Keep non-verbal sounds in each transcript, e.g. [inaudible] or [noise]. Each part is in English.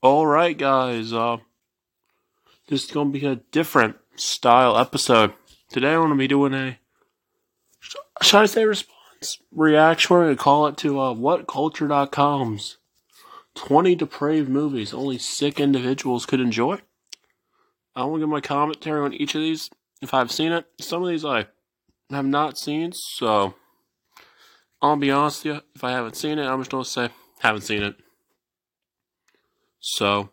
All right, guys. Uh, this is gonna be a different style episode. Today, I'm gonna be doing a should I say response reaction? We're gonna call it to uh, WhatCulture.com's 20 depraved movies only sick individuals could enjoy. I want to give my commentary on each of these if I've seen it. Some of these I have not seen, so I'll be honest with you. If I haven't seen it, I'm just gonna say haven't seen it. So,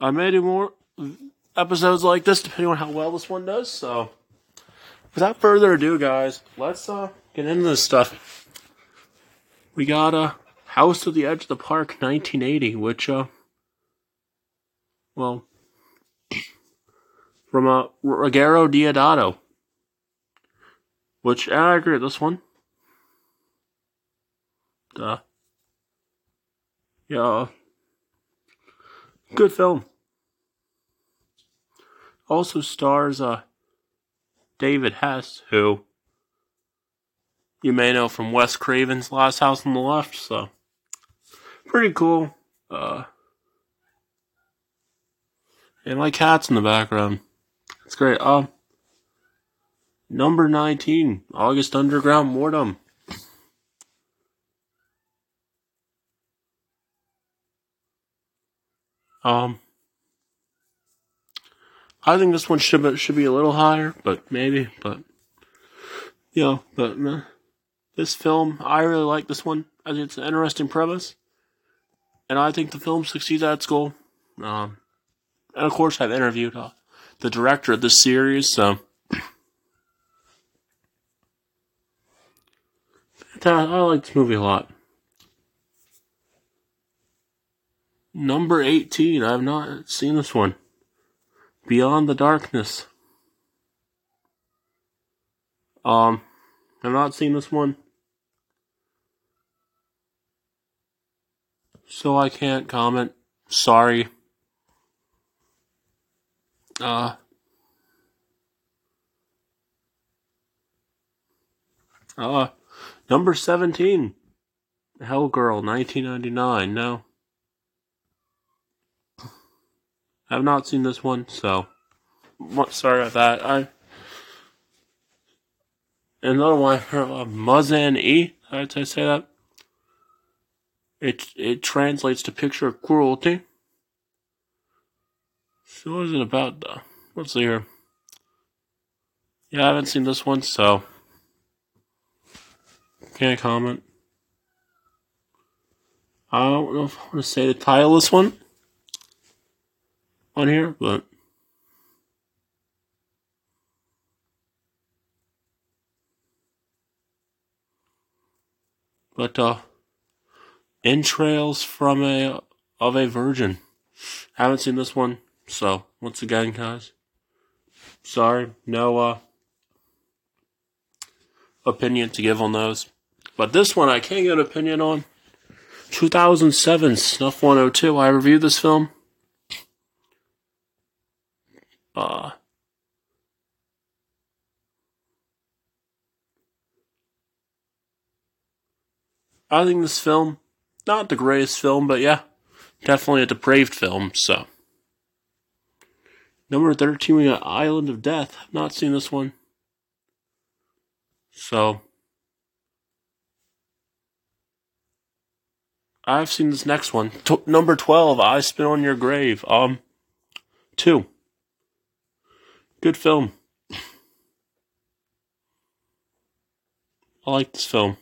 I may do more episodes like this depending on how well this one does. So, without further ado, guys, let's uh, get into this stuff. We got a uh, House to the Edge of the Park 1980, which, uh, well, from uh, Ruggero Deodato, which I agree with this one. Duh. Yeah, Good film. Also stars uh, David Hess, who you may know from Wes Craven's Last House on the Left. So pretty cool. Uh, and my cat's in the background. It's great. Um, number nineteen, August Underground Mortem. Um, I think this one should be, should be a little higher, but maybe, but you know, but uh, this film, I really like this one. I think it's an interesting premise, and I think the film succeeds at its goal. Um, and of course, I've interviewed uh, the director of this series, so. I like this movie a lot. Number 18. I have not seen this one. Beyond the Darkness. Um, I've not seen this one. So I can't comment. Sorry. Uh, uh, number 17. Hell Girl, 1999. No. I've not seen this one, so sorry about that. I another one, uh, Muzan E. Did I say that? It it translates to picture of cruelty. So what is it about? Though? Let's see here. Yeah, I haven't seen this one, so can't comment. I don't know if I want to say the title of this one on here, but but uh entrails from a of a virgin. Haven't seen this one, so once again, guys, sorry, no uh opinion to give on those. But this one I can get an opinion on. 2007 Snuff 102. I reviewed this film. Uh, I think this film, not the greatest film, but yeah, definitely a depraved film, so. Number 13, we got Island of Death. I've not seen this one. So. I've seen this next one. T- number 12, I Spit on Your Grave. Um, two. Good film. I like this film.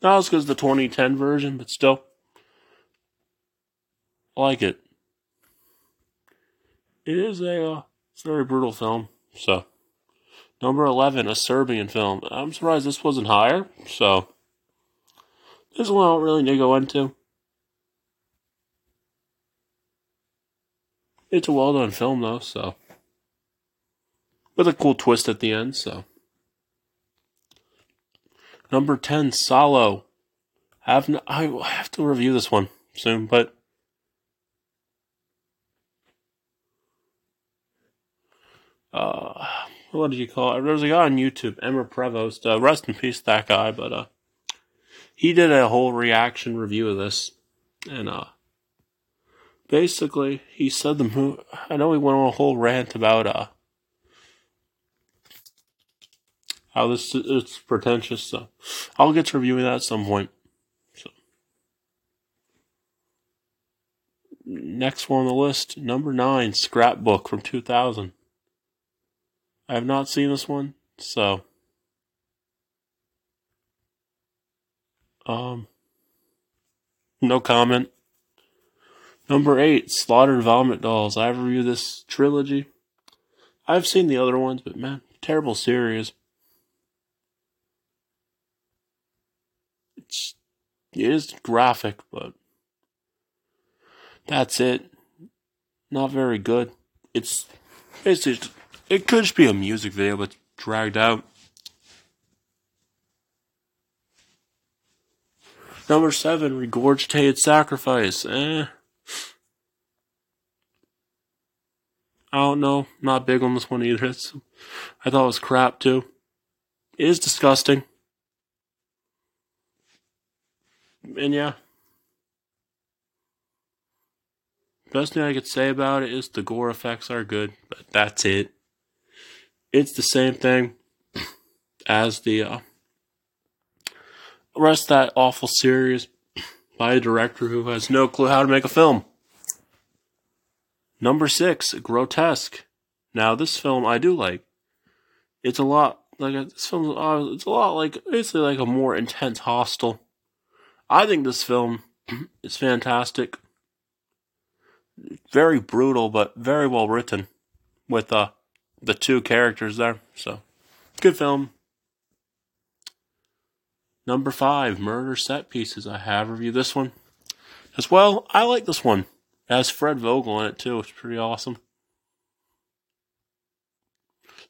Not as good as the 2010 version, but still. I like it. It is a uh, very brutal film, so. Number 11, a Serbian film. I'm surprised this wasn't higher, so. This one I don't really need to go into. It's a well done film, though, so with a cool twist at the end. So, number ten, Salò. I have have to review this one soon, but uh, what did you call it? There was a guy on YouTube, Emer Prevost. Uh, rest in peace, that guy. But uh, he did a whole reaction review of this, and uh, basically, he said the movie. I know he went on a whole rant about uh how this is pretentious. So I'll get to reviewing that at some point. So next one on the list, number nine, Scrapbook from 2000. I have not seen this one, so um, no comment. Number eight, Slaughtered Vomit Dolls. I've reviewed this trilogy. I've seen the other ones, but man, terrible series. It's it is graphic, but that's it. Not very good. It's basically it could just be a music video, but dragged out. Number seven, ReGOREgitated Sacrifice. Eh. I don't know. Not big on this one either. It's, I thought it was crap too. It is disgusting. And yeah. Best thing I could say about it is the gore effects are good, but that's it. It's the same thing as the uh, rest that awful series by a director who has no clue how to make a film. Number six, Grotesque. Now, this film I do like. It's a lot like this film. Uh, it's a lot like basically like a more intense Hostel. I think this film [clears throat] is fantastic. Very brutal, but very well written, with uh, the two characters there. So, good film. Number five, Murder Set Pieces. I have reviewed this one as well. I like this one. It has Fred Vogel in it too. It's pretty awesome.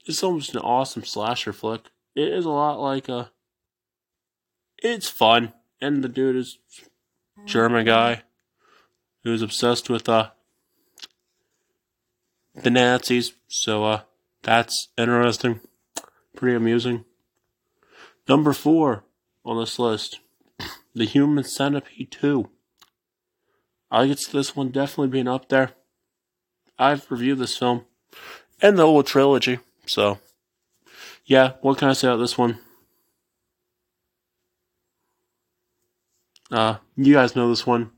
It's almost an awesome slasher flick. It is a lot like a. It's fun, and the dude is German guy who's obsessed with uh the Nazis. So uh that's interesting, pretty amusing. Number four on this list, [clears throat] The Human Centipede Two. I get this one definitely being up there. I've reviewed this film and the whole trilogy, so yeah. What can I say about this one? Uh, you guys know this one,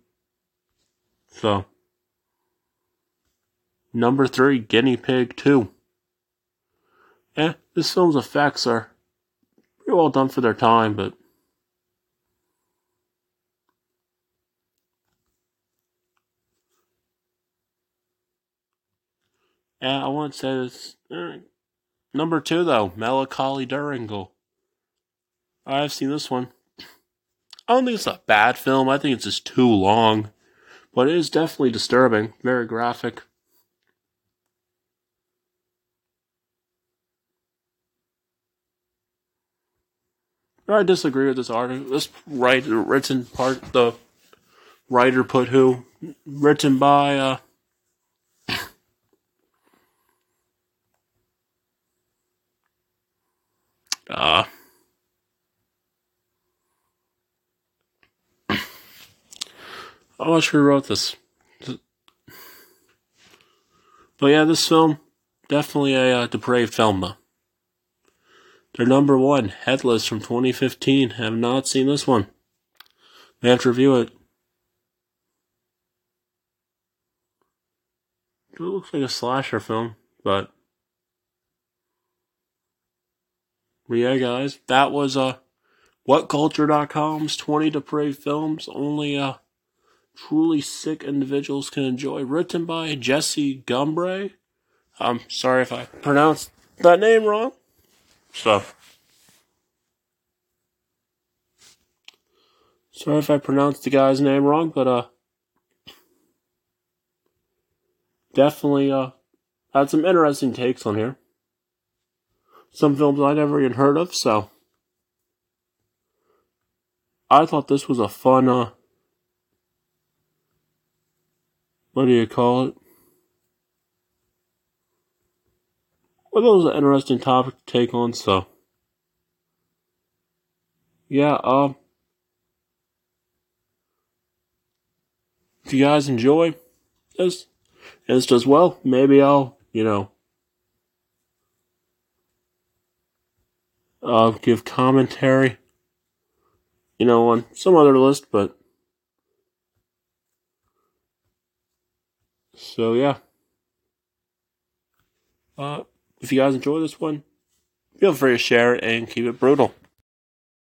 so number three, Guinea Pig Two. Eh, this film's effects are pretty well done for their time, but Yeah, I want to say this. Uh, number two, though, Melancholie der Engel. I've seen this one. I don't think it's a bad film. I think it's just too long. But it is definitely disturbing. Very graphic. I disagree with this article. This writer, written part, the writer put who? Written by, uh, [coughs] Uh, not sure who wrote this. But yeah, this film, definitely a uh, depraved film, though. Their number one, Headless from 2015. Have not seen this one. May have to review it. It looks like a slasher film, but But yeah, guys, that was uh, WhatCulture.com's 20 depraved films. Only uh, truly sick individuals can enjoy. Written by Jesse Gumbre. I'm sorry if I pronounced that name wrong. So. Sorry if I pronounced the guy's name wrong, but uh definitely uh had some interesting takes on here some films I never even heard of, so I thought this was a fun uh what do you call it? Well, that was an interesting topic to take on, so. Yeah, um. If you guys enjoy, this does well, maybe I'll, you know, uh, give commentary, you know, on some other list, but so yeah. Uh, if you guys enjoy this one, feel free to share it and keep it brutal.